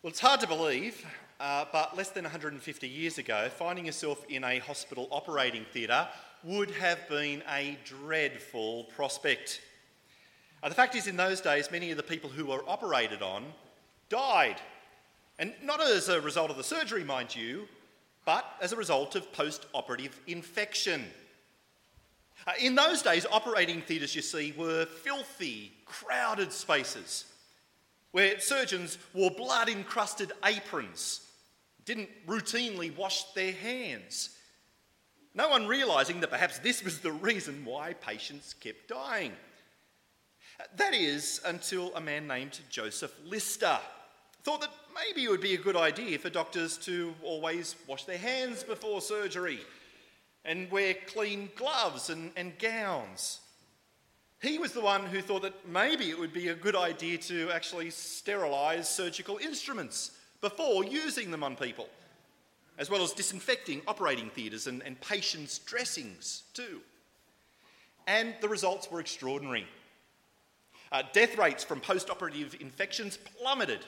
Well, it's hard to believe, uh, but less than 150 years ago, finding yourself in a hospital operating theatre would have been a dreadful prospect. Uh, the fact is, in those days, many of the people who were operated on died. And not as a result of the surgery, mind you, but as a result of post operative infection. Uh, in those days, operating theatres, you see, were filthy, crowded spaces where surgeons wore blood encrusted aprons, didn't routinely wash their hands. No one realising that perhaps this was the reason why patients kept dying. That is, until a man named Joseph Lister thought that maybe it would be a good idea for doctors to always wash their hands before surgery and wear clean gloves and, and gowns. He was the one who thought that maybe it would be a good idea to actually sterilise surgical instruments before using them on people, as well as disinfecting operating theatres and, and patients' dressings too. And the results were extraordinary. Uh, death rates from post operative infections plummeted,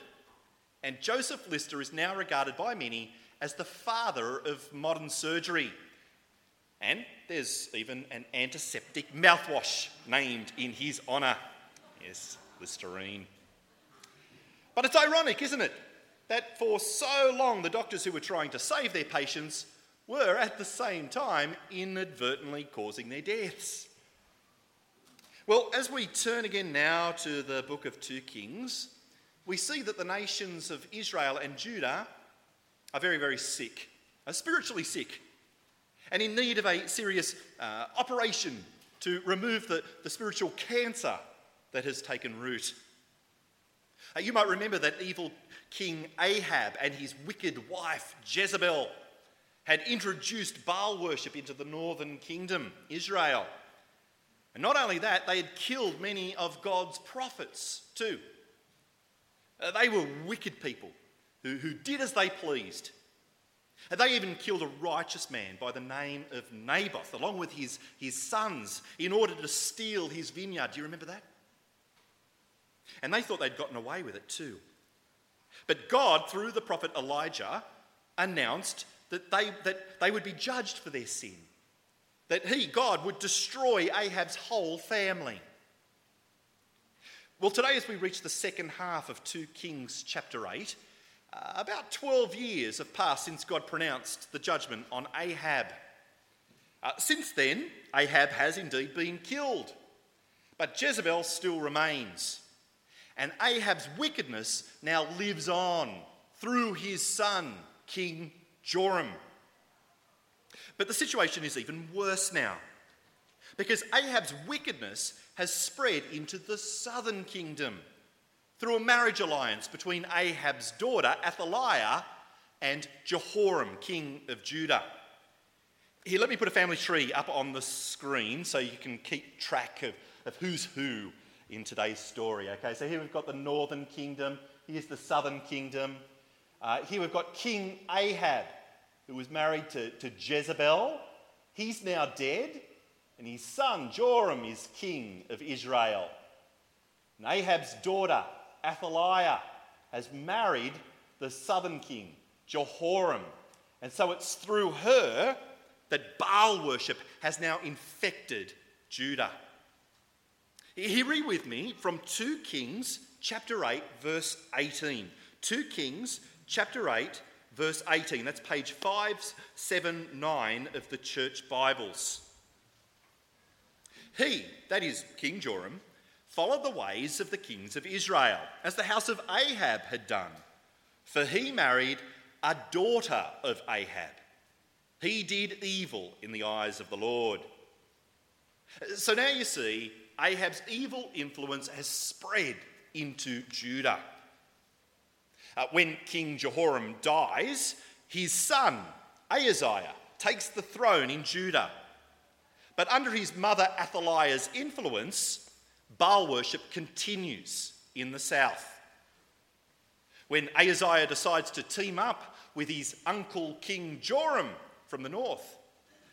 and Joseph Lister is now regarded by many as the father of modern surgery. And there's even an antiseptic mouthwash named in his honour. Yes, Listerine. But it's ironic, isn't it, that for so long the doctors who were trying to save their patients were at the same time inadvertently causing their deaths. Well, as we turn again now to the book of 2 Kings, we see that the nations of Israel and Judah are very, very sick, are spiritually sick and in need of a serious uh, operation to remove the, the spiritual cancer that has taken root. Uh, you might remember that evil King Ahab and his wicked wife Jezebel had introduced Baal worship into the northern kingdom, Israel. And not only that, they had killed many of God's prophets too. Uh, they were wicked people who, who did as they pleased. And they even killed a righteous man by the name of Naboth, along with his, his sons, in order to steal his vineyard. Do you remember that? And they thought they'd gotten away with it too. But God, through the prophet Elijah, announced that they, that they would be judged for their sin, that he, God, would destroy Ahab's whole family. Well, today, as we reach the second half of 2 Kings chapter 8, uh, about 12 years have passed since God pronounced the judgment on Ahab. Uh, since then, Ahab has indeed been killed, but Jezebel still remains. And Ahab's wickedness now lives on through his son, King Joram. But the situation is even worse now because Ahab's wickedness has spread into the southern kingdom through a marriage alliance between Ahab's daughter, Athaliah, and Jehoram, king of Judah. Here, let me put a family tree up on the screen so you can keep track of, of who's who in today's story. Okay, so here we've got the northern kingdom, here's the southern kingdom. Uh, here we've got King Ahab, who was married to, to Jezebel. He's now dead, and his son Joram is king of Israel. And Ahab's daughter, Athaliah has married the southern king, Jehoram. And so it's through her that Baal worship has now infected Judah. Here, read with me from 2 Kings chapter 8, verse 18. 2 Kings chapter 8, verse 18. That's page 579 of the church Bibles. He, that is King Joram, followed the ways of the kings of Israel, as the house of Ahab had done. For he married a daughter of Ahab. He did evil in the eyes of the Lord. So now you see, Ahab's evil influence has spread into Judah. Uh, when King Jehoram dies, his son, Ahaziah, takes the throne in Judah. But under his mother Athaliah's influence, Baal worship continues in the south. When Ahaziah decides to team up with his uncle King Joram from the north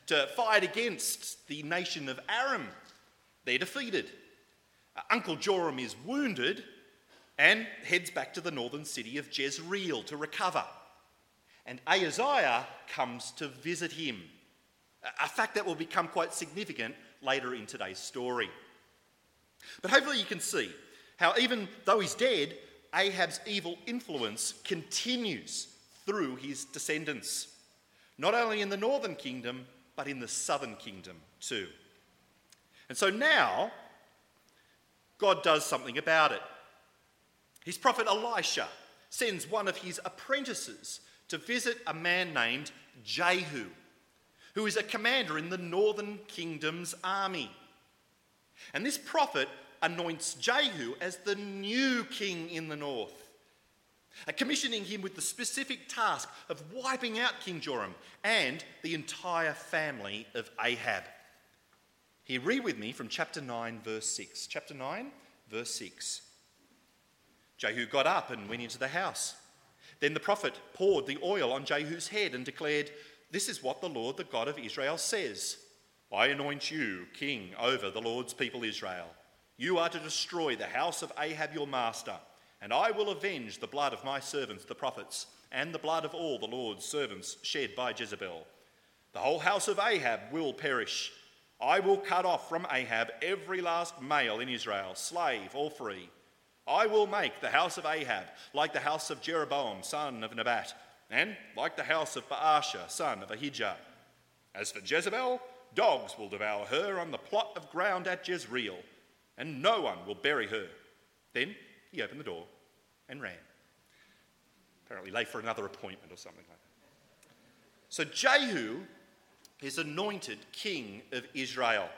to fight against the nation of Aram, they're defeated. Uh, uncle Joram is wounded, and heads back to the northern city of Jezreel to recover. And Ahaziah comes to visit him, a fact that will become quite significant later in today's story. But hopefully, you can see how, even though he's dead, Ahab's evil influence continues through his descendants, not only in the northern kingdom, but in the southern kingdom too. And so now, God does something about it. His prophet Elisha sends one of his apprentices to visit a man named Jehu, who is a commander in the northern kingdom's army. And this prophet anoints Jehu as the new king in the north, uh, commissioning him with the specific task of wiping out King Joram and the entire family of Ahab. Here, read with me from chapter 9, verse 6. Chapter 9, verse 6. Jehu got up and went into the house. Then the prophet poured the oil on Jehu's head and declared, This is what the Lord, the God of Israel, says I anoint you king over the Lord's people Israel. You are to destroy the house of Ahab your master, and I will avenge the blood of my servants, the prophets, and the blood of all the Lord's servants shed by Jezebel. The whole house of Ahab will perish. I will cut off from Ahab every last male in Israel, slave or free. I will make the house of Ahab like the house of Jeroboam, son of Nebat, and like the house of Baasha, son of Ahijah. As for Jezebel, dogs will devour her on the plot of ground at Jezreel and no one will bury her. Then he opened the door and ran. Apparently, late for another appointment or something like that. So Jehu is anointed king of Israel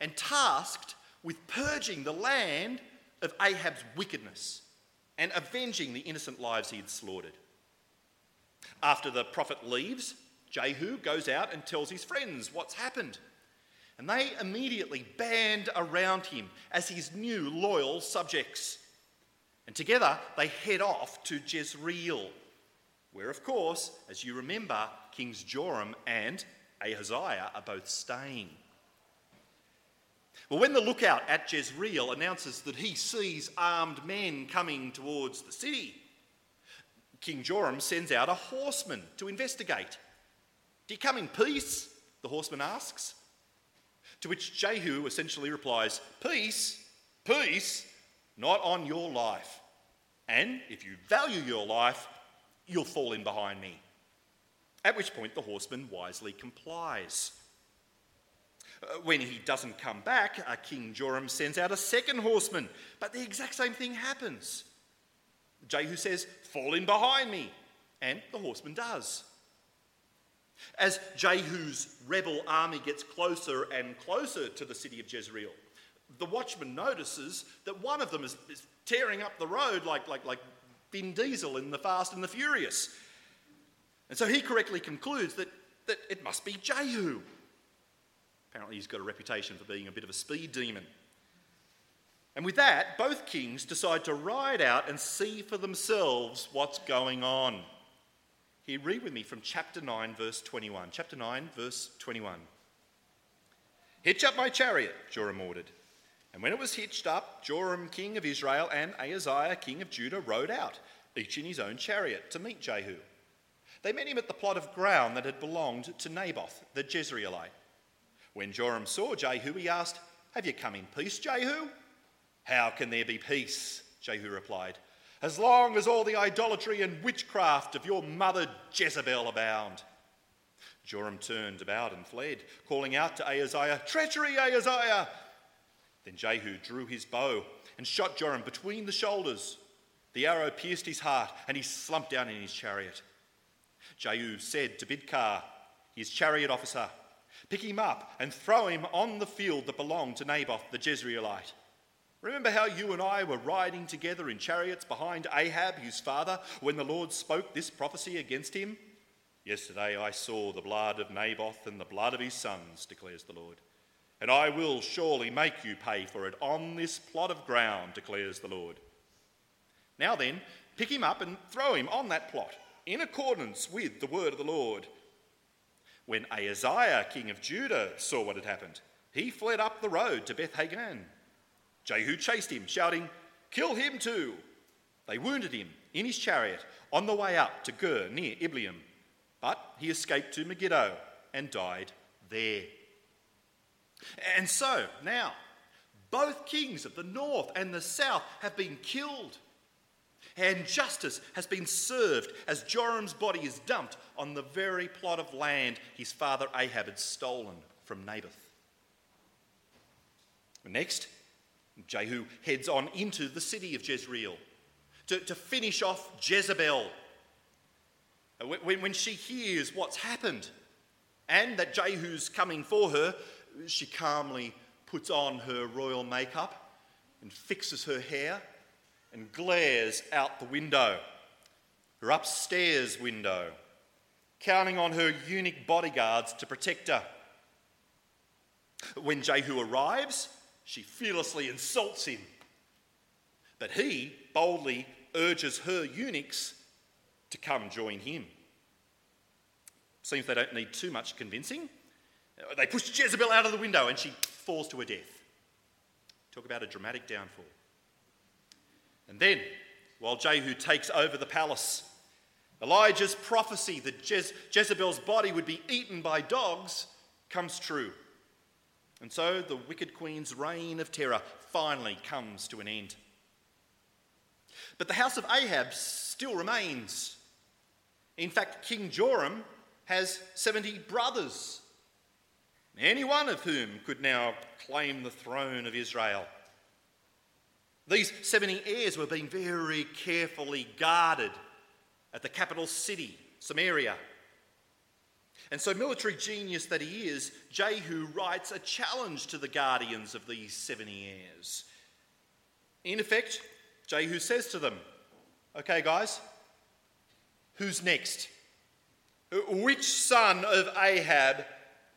and tasked with purging the land of Ahab's wickedness and avenging the innocent lives he had slaughtered. After the prophet leaves, Jehu goes out and tells his friends what's happened. And they immediately band around him as his new loyal subjects. And together they head off to Jezreel, where, of course, as you remember, Kings Joram and Ahaziah are both staying. Well, when the lookout at Jezreel announces that he sees armed men coming towards the city, King Joram sends out a horseman to investigate. Do you come in peace? The horseman asks. To which Jehu essentially replies, Peace, peace, not on your life. And if you value your life, you'll fall in behind me. At which point the horseman wisely complies. Uh, when he doesn't come back, uh, King Joram sends out a second horseman, but the exact same thing happens. Jehu says, Fall in behind me. And the horseman does. As Jehu's rebel army gets closer and closer to the city of Jezreel, the watchman notices that one of them is, is tearing up the road like, like, like Vin Diesel in The Fast and the Furious. And so he correctly concludes that, that it must be Jehu. Apparently, he's got a reputation for being a bit of a speed demon. And with that, both kings decide to ride out and see for themselves what's going on. Here, read with me from chapter 9, verse 21. Chapter 9, verse 21. Hitch up my chariot, Joram ordered. And when it was hitched up, Joram, king of Israel, and Ahaziah, king of Judah, rode out, each in his own chariot, to meet Jehu. They met him at the plot of ground that had belonged to Naboth, the Jezreelite. When Joram saw Jehu, he asked, Have you come in peace, Jehu? How can there be peace? Jehu replied as long as all the idolatry and witchcraft of your mother Jezebel abound. Joram turned about and fled, calling out to Ahaziah, Treachery, Ahaziah! Then Jehu drew his bow and shot Joram between the shoulders. The arrow pierced his heart, and he slumped down in his chariot. Jehu said to Bidkar, his chariot officer, Pick him up and throw him on the field that belonged to Naboth the Jezreelite. Remember how you and I were riding together in chariots behind Ahab, his father, when the Lord spoke this prophecy against him? Yesterday I saw the blood of Naboth and the blood of his sons, declares the Lord. And I will surely make you pay for it on this plot of ground, declares the Lord. Now then, pick him up and throw him on that plot, in accordance with the word of the Lord. When Ahaziah, king of Judah, saw what had happened, he fled up the road to Beth Haggan. Jehu chased him, shouting, Kill him too! They wounded him in his chariot on the way up to Gur near Ibleam, but he escaped to Megiddo and died there. And so, now, both kings of the north and the south have been killed. And justice has been served as Joram's body is dumped on the very plot of land his father Ahab had stolen from Naboth. Next, Jehu heads on into the city of Jezreel to, to finish off Jezebel. Uh, when, when she hears what's happened and that Jehu's coming for her, she calmly puts on her royal makeup and fixes her hair and glares out the window, her upstairs window, counting on her eunuch bodyguards to protect her. When Jehu arrives, she fearlessly insults him. But he boldly urges her eunuchs to come join him. Seems they don't need too much convincing. They push Jezebel out of the window and she falls to her death. Talk about a dramatic downfall. And then, while Jehu takes over the palace, Elijah's prophecy that Jez- Jezebel's body would be eaten by dogs comes true. And so the wicked queen's reign of terror finally comes to an end. But the house of Ahab still remains. In fact, King Joram has 70 brothers, any one of whom could now claim the throne of Israel. These 70 heirs were being very carefully guarded at the capital city, Samaria. And so, military genius that he is, Jehu writes a challenge to the guardians of these 70 heirs. In effect, Jehu says to them, Okay, guys, who's next? Which son of Ahab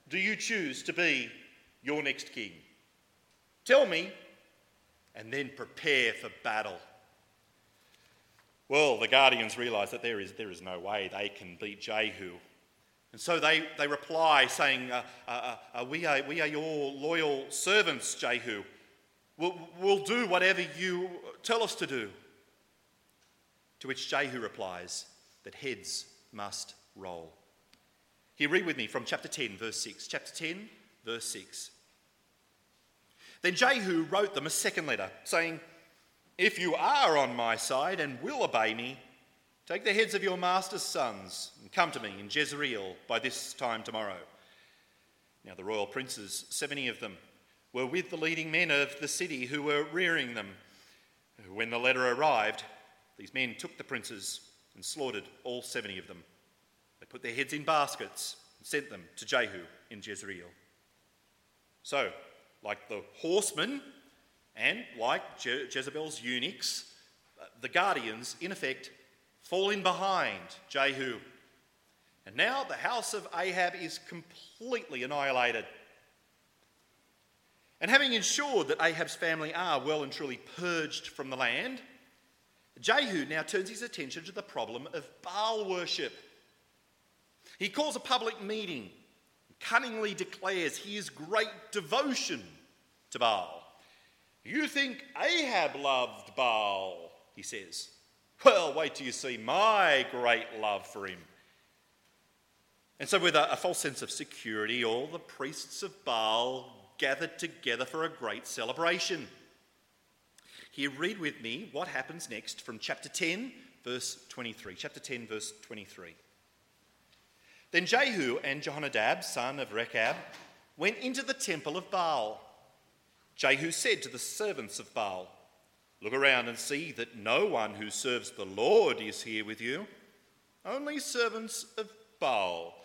do you choose to be your next king? Tell me, and then prepare for battle. Well, the Guardians realise that there is, there is no way they can beat Jehu. And so they, they reply saying, uh, uh, uh, we, are, we are your loyal servants, Jehu. We'll, we'll do whatever you tell us to do. To which Jehu replies that heads must roll. Here, read with me from chapter 10, verse 6. Chapter 10, verse 6. Then Jehu wrote them a second letter, saying, If you are on my side and will obey me, take the heads of your master's sons and come to me in Jezreel by this time tomorrow. Now, the royal princes, 70 of them, were with the leading men of the city who were rearing them. When the letter arrived, these men took the princes and slaughtered all 70 of them. They put their heads in baskets and sent them to Jehu in Jezreel. So, like the horsemen and like Je- Jezebel's eunuchs, uh, the guardians, in effect, fall in behind Jehu. And now the house of Ahab is completely annihilated. And having ensured that Ahab's family are well and truly purged from the land, Jehu now turns his attention to the problem of Baal worship. He calls a public meeting, cunningly declares his great devotion to Baal. You think Ahab loved Baal, he says. Well, wait till you see my great love for him. And so, with a, a false sense of security, all the priests of Baal gathered together for a great celebration. Here, read with me what happens next from chapter 10, verse 23. Chapter 10, verse 23. Then Jehu and Jehonadab, son of Rechab, went into the temple of Baal. Jehu said to the servants of Baal, Look around and see that no one who serves the Lord is here with you, only servants of Baal.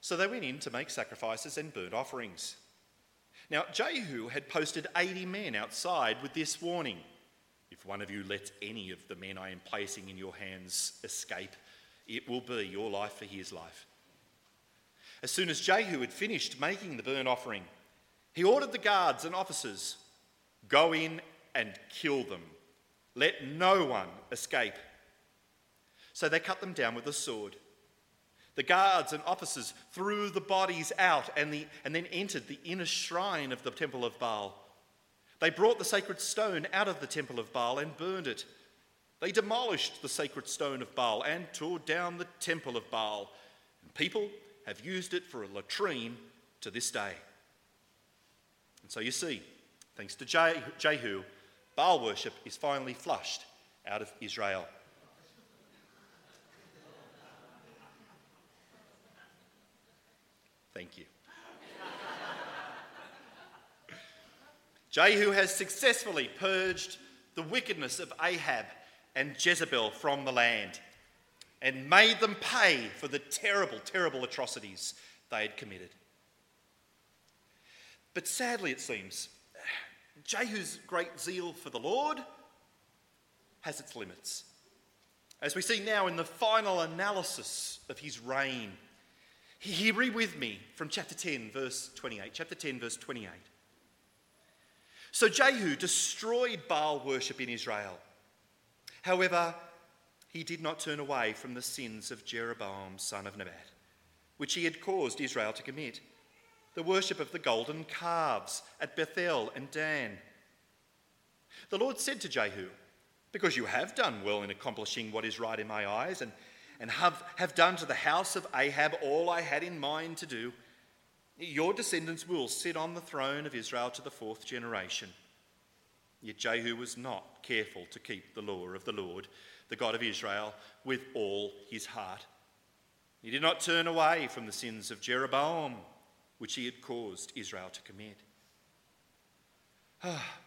So they went in to make sacrifices and burnt offerings. Now, Jehu had posted 80 men outside with this warning If one of you lets any of the men I am placing in your hands escape, it will be your life for his life. As soon as Jehu had finished making the burnt offering, he ordered the guards and officers go in and kill them. Let no one escape. So they cut them down with a sword. The guards and officers threw the bodies out and, the, and then entered the inner shrine of the temple of Baal. They brought the sacred stone out of the temple of Baal and burned it. They demolished the sacred stone of Baal and tore down the temple of Baal. And people have used it for a latrine to this day. And so you see, thanks to Jehu, Baal worship is finally flushed out of Israel. Thank you. Jehu has successfully purged the wickedness of Ahab and Jezebel from the land and made them pay for the terrible, terrible atrocities they had committed. But sadly, it seems, Jehu's great zeal for the Lord has its limits. As we see now in the final analysis of his reign, hear with me from chapter 10, verse 28. Chapter 10, verse 28. So Jehu destroyed Baal worship in Israel. However, he did not turn away from the sins of Jeroboam, son of Nebat, which he had caused Israel to commit the worship of the golden calves at Bethel and Dan. The Lord said to Jehu, Because you have done well in accomplishing what is right in my eyes, and, and have, have done to the house of Ahab all I had in mind to do, your descendants will sit on the throne of Israel to the fourth generation. Yet Jehu was not careful to keep the law of the Lord, the God of Israel, with all his heart. He did not turn away from the sins of Jeroboam, which he had caused Israel to commit. Ah,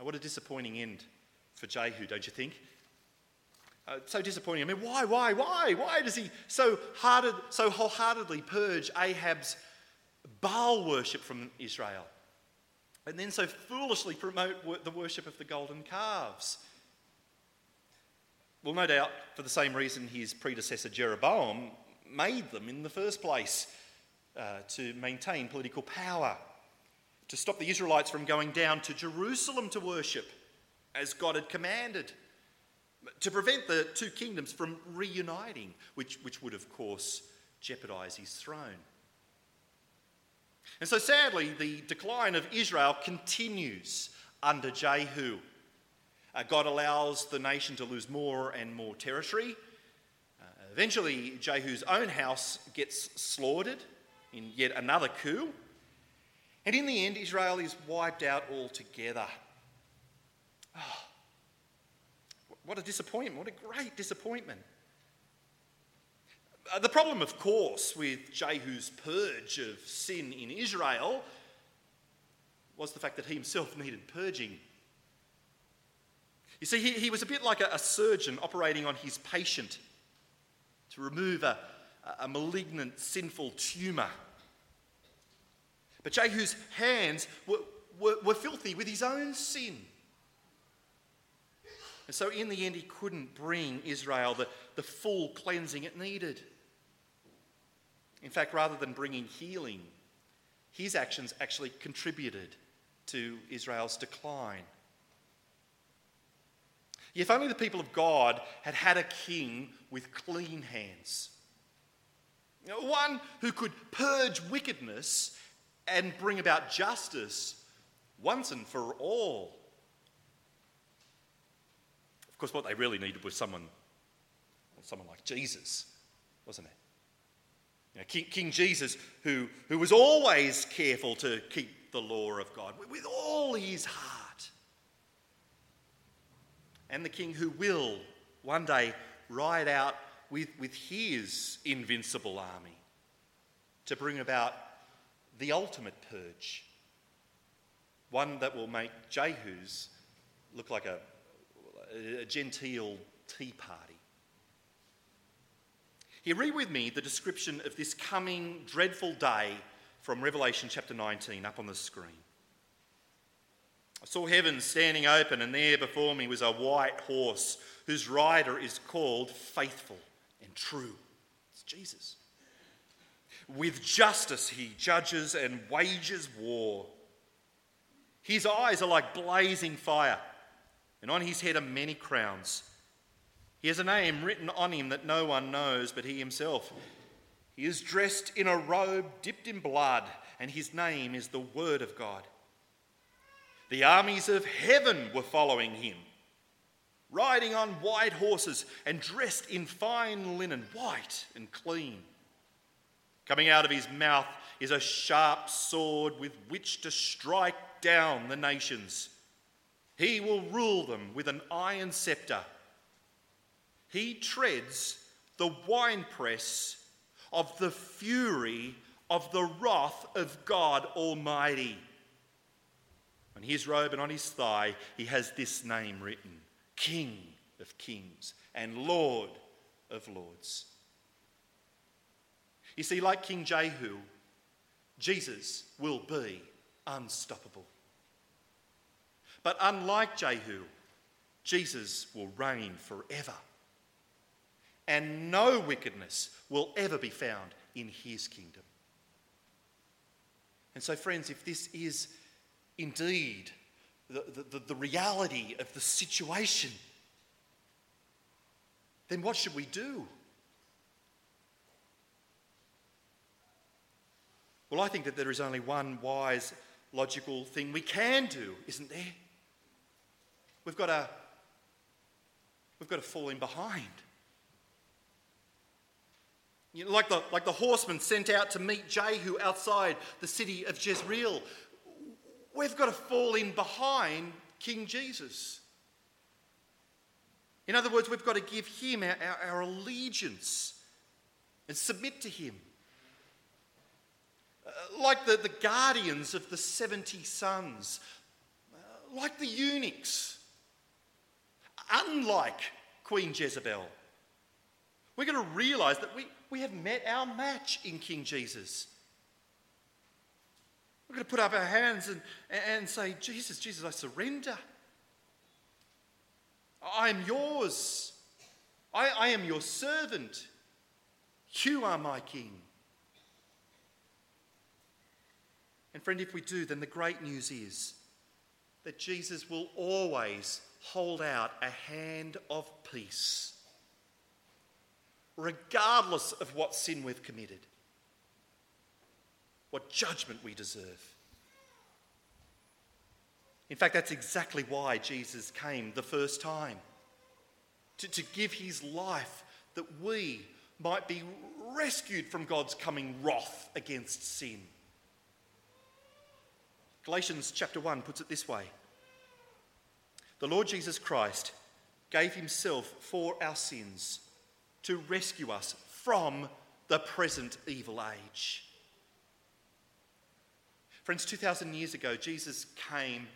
what a disappointing end for Jehu, don't you think? Uh, so disappointing. I mean, why, why, why? Why does he so, hearted, so wholeheartedly purge Ahab's Baal worship from Israel? And then so foolishly promote the worship of the golden calves? Well, no doubt for the same reason his predecessor Jeroboam made them in the first place uh, to maintain political power, to stop the Israelites from going down to Jerusalem to worship as God had commanded, to prevent the two kingdoms from reuniting, which, which would, of course, jeopardize his throne. And so, sadly, the decline of Israel continues under Jehu. Uh, God allows the nation to lose more and more territory. Uh, eventually, Jehu's own house gets slaughtered in yet another coup. And in the end, Israel is wiped out altogether. Oh, what a disappointment. What a great disappointment. Uh, the problem, of course, with Jehu's purge of sin in Israel was the fact that he himself needed purging. You see, he, he was a bit like a, a surgeon operating on his patient to remove a, a malignant, sinful tumour. But Jehu's hands were, were, were filthy with his own sin. And so, in the end, he couldn't bring Israel the, the full cleansing it needed. In fact, rather than bringing healing, his actions actually contributed to Israel's decline. If only the people of God had had a king with clean hands, one who could purge wickedness and bring about justice once and for all. Of course, what they really needed was someone, someone like Jesus, wasn't it? You know, King, King, Jesus, who, who was always careful to keep the law of God with all his heart. And the king who will one day ride out with, with his invincible army to bring about the ultimate purge. One that will make Jehu's look like a, a genteel tea party. Here, read with me the description of this coming dreadful day from Revelation chapter 19 up on the screen. I saw heaven standing open, and there before me was a white horse whose rider is called Faithful and True. It's Jesus. With justice he judges and wages war. His eyes are like blazing fire, and on his head are many crowns. He has a name written on him that no one knows but he himself. He is dressed in a robe dipped in blood, and his name is the Word of God. The armies of heaven were following him. riding on white horses and dressed in fine linen, white and clean. Coming out of his mouth is a sharp sword with which to strike down the nations. He will rule them with an iron scepter. He treads the winepress of the fury of the wrath of God Almighty. On his robe and on his thigh, he has this name written King of Kings and Lord of Lords. You see, like King Jehu, Jesus will be unstoppable. But unlike Jehu, Jesus will reign forever. And no wickedness will ever be found in his kingdom. And so, friends, if this is indeed the, the, the, reality of the situation, then what should we do? Well, I think that there is only one wise, logical thing we can do, isn't there? We've got to, we've got to fall in behind. You know, like, the, like the horsemen sent out to meet Jehu outside the city of Jezreel. We've got to fall in behind King Jesus. In other words, we've got to give him our, our, our allegiance and submit to him. Uh, like the, the guardians of the 70 sons, uh, like the eunuchs, unlike Queen Jezebel. We're going to realize that we, we have met our match in King Jesus. We're going to put up our hands and, and say, Jesus, Jesus, I surrender. I am yours. I, I am your servant. You are my king. And friend, if we do, then the great news is that Jesus will always hold out a hand of peace, regardless of what sin we've committed, what judgment we deserve. In fact, that's exactly why Jesus came the first time to, to give his life that we might be rescued from God's coming wrath against sin. Galatians chapter 1 puts it this way The Lord Jesus Christ gave himself for our sins to rescue us from the present evil age. Friends, 2,000 years ago, Jesus came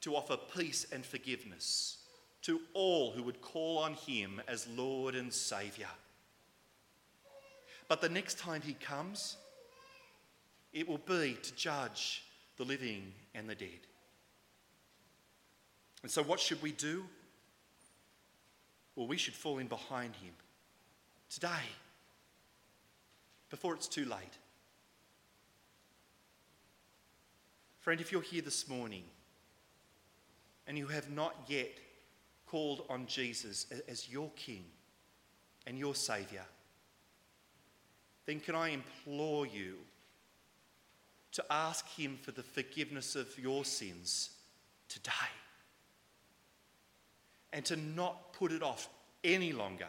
to offer peace and forgiveness to all who would call on him as Lord and Saviour. But the next time he comes, it will be to judge the living and the dead. And so, what should we do? Well, we should fall in behind him today, before it's too late. Friend, if you're here this morning and you have not yet called on Jesus as your King and your Saviour, then can I implore you to ask Him for the forgiveness of your sins today and to not put it off any longer.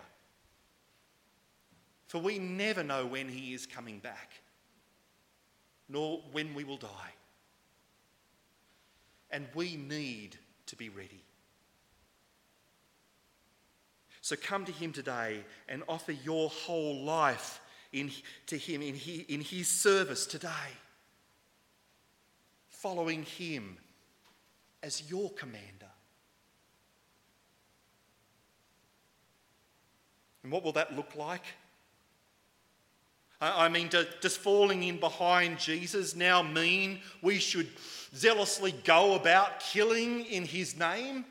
For we never know when He is coming back, nor when we will die. And we need to be ready. So come to Him today and offer your whole life in, to Him in, he, in His service today following him as your commander. And what will that look like? I mean, does falling in behind Jesus now mean we should zealously go about killing in his name?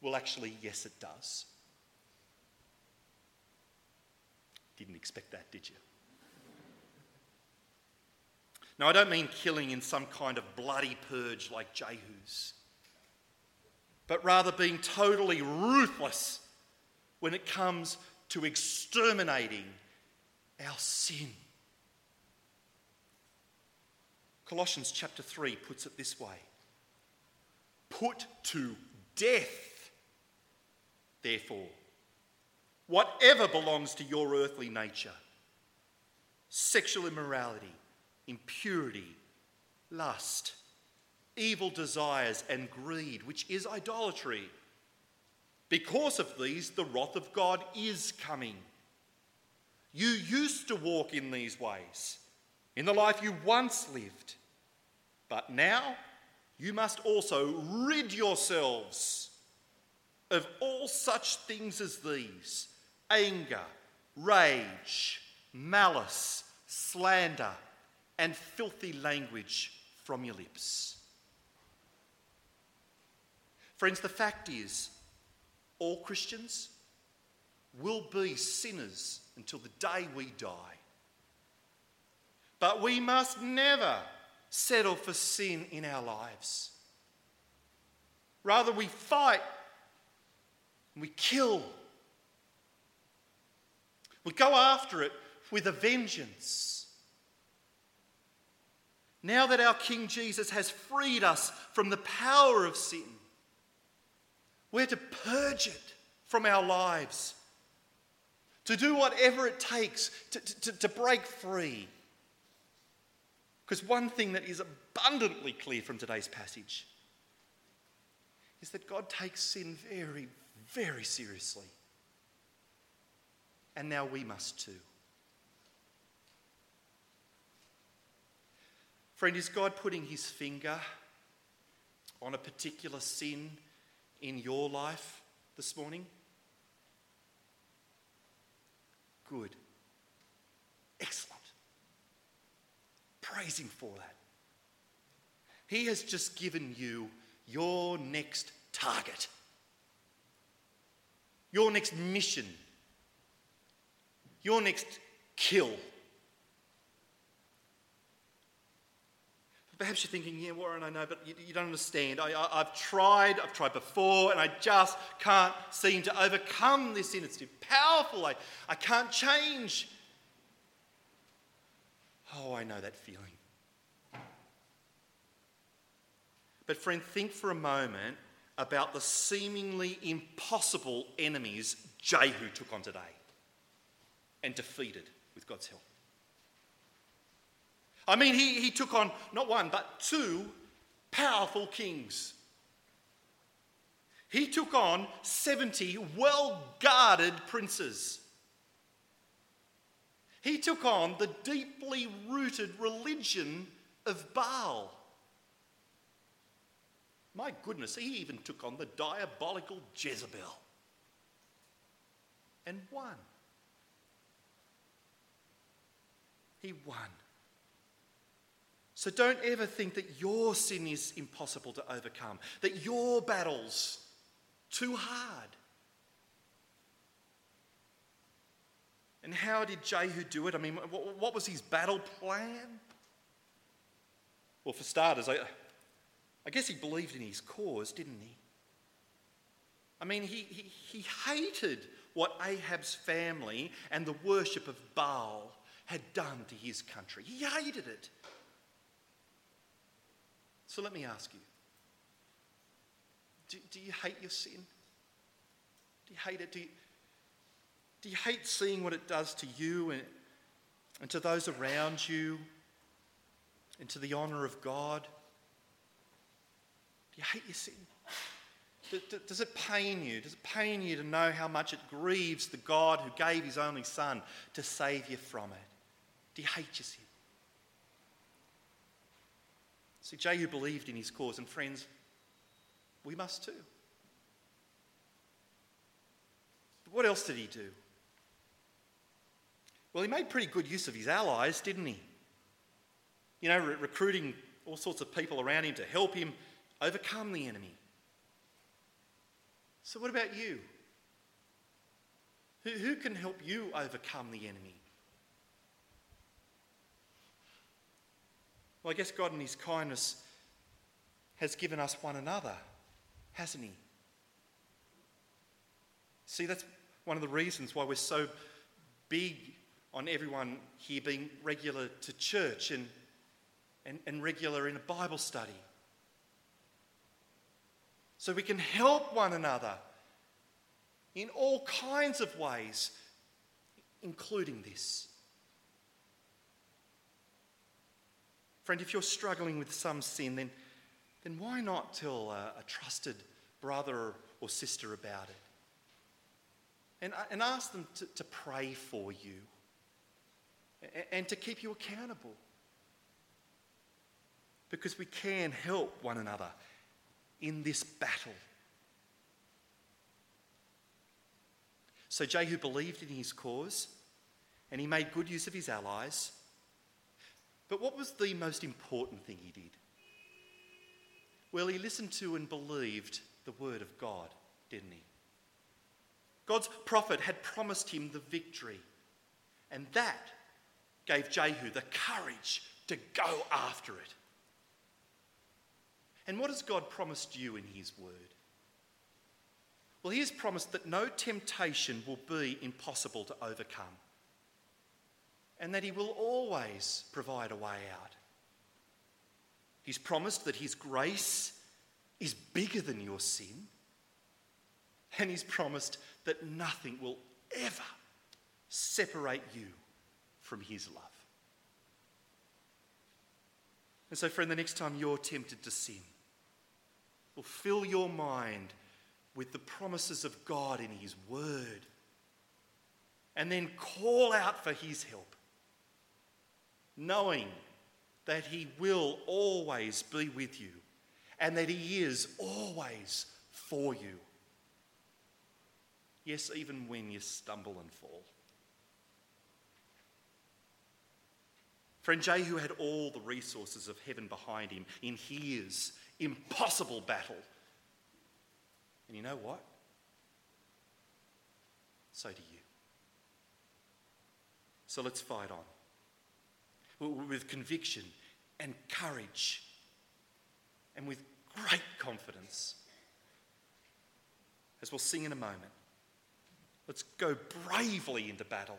Well, actually, yes, it does. Didn't expect that, did you? Now, I don't mean killing in some kind of bloody purge like Jehu's, but rather being totally ruthless when it comes to exterminating our sin. Colossians chapter 3 puts it this way Put to death, therefore, whatever belongs to your earthly nature sexual immorality, impurity, lust, evil desires, and greed, which is idolatry. Because of these, the wrath of God is coming. You used to walk in these ways, in the life you once lived. But now you must also rid yourselves of all such things as these anger, rage, malice, slander, and filthy language from your lips. Friends, the fact is, all Christians will be sinners until the day we die. But we must never settle for sin in our lives. Rather, we fight, we kill, we go after it with a vengeance. Now that our King Jesus has freed us from the power of sin, we're to purge it from our lives, to do whatever it takes to, to, to break free. Because one thing that is abundantly clear from today's passage is that God takes sin very, very seriously. And now we must too. Friend, is God putting his finger on a particular sin in your life this morning? Good. Excellent. Praise Him for that. He has just given you your next target, your next mission, your next kill. Perhaps you're thinking, yeah, Warren, I know, but you, you don't understand. I, have tried, I've tried before, and I just can't seem to overcome this sin. It's too powerful. I, I can't change. Oh, I know that feeling. But, friend, think for a moment about the seemingly impossible enemies Jehu took on today and defeated with God's help. I mean, he, he took on not one, but two powerful kings. He took on 70 well guarded princes. He took on the deeply rooted religion of Baal. My goodness, he even took on the diabolical Jezebel and won. He won. So don't ever think that your sin is impossible to overcome, that your battle's too hard. And how did Jehu do it? I mean, what was his battle plan? Well, for starters, I, I guess he believed in his cause, didn't he? I mean, he, he, he hated what Ahab's family and the worship of Baal had done to his country. He hated it. So let me ask you do, do you hate your sin? Do you hate it? Do you, do you hate seeing what it does to you and, and to those around you and to the honour of God? Do you hate your sin? Does it pain you? Does it pain you to know how much it grieves the God who gave his only Son to save you from it? Do you hate your sin? See, Jehu believed in his cause, and friends, we must too. But what else did he do? Well, he made pretty good use of his allies, didn't he? You know, re- recruiting all sorts of people around him to help him overcome the enemy. So, what about you? Who, who can help you overcome the enemy? Well, I guess God, in His kindness, has given us one another, hasn't He? See, that's one of the reasons why we're so big on everyone here being regular to church and, and, and regular in a Bible study. so we can help one another in all kinds of ways, including this. Friend, if you're struggling with some sin, then, then why not tell a, a trusted brother or sister about it? And, uh, and ask them to, to pray for you and, and to keep you accountable. Because we can help one another in this battle. So Jehu believed in his cause and he made good use of his allies. But what was the most important thing he did? Well, he listened to and believed the word of God, didn't he? God's prophet had promised him the victory, and that gave Jehu the courage to go after it. And what has God promised you in His word? Well, He has promised that no temptation will be impossible to overcome, and that He will always provide a way out. He's promised that His grace is bigger than your sin, and He's promised that nothing will ever separate you from His love. And so, friend, the next time you're tempted to sin, will fill your mind with the promises of God in His Word. And then call out for His help, knowing that He will always be with you and that He is always for you. Yes, even when you stumble and fall. Friend Jehu had all the resources of heaven behind him in his impossible battle. And you know what? So do you. So let's fight on with conviction and courage and with great confidence. As we'll sing in a moment, let's go bravely into battle,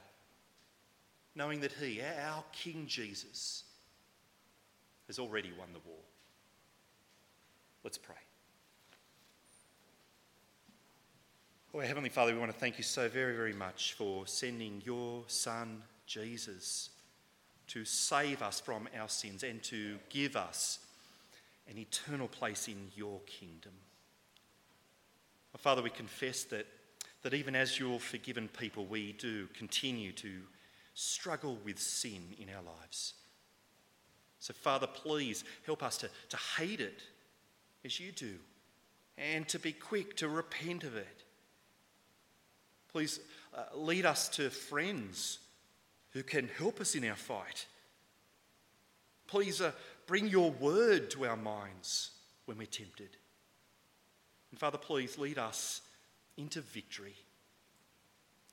knowing that He, our King Jesus, has already won the war. Let's pray. Oh, Heavenly Father, we want to thank you so very, very much for sending your Son, Jesus, to save us from our sins and to give us an eternal place in your kingdom. Father, we confess that, that even as your forgiven people, we do continue to struggle with sin in our lives. So, Father, please help us to, to hate it as you do, and to be quick to repent of it. Please uh, lead us to friends who can help us in our fight. Please uh, bring your word to our minds when we're tempted. And Father, please lead us into victory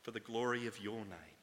for the glory of your name.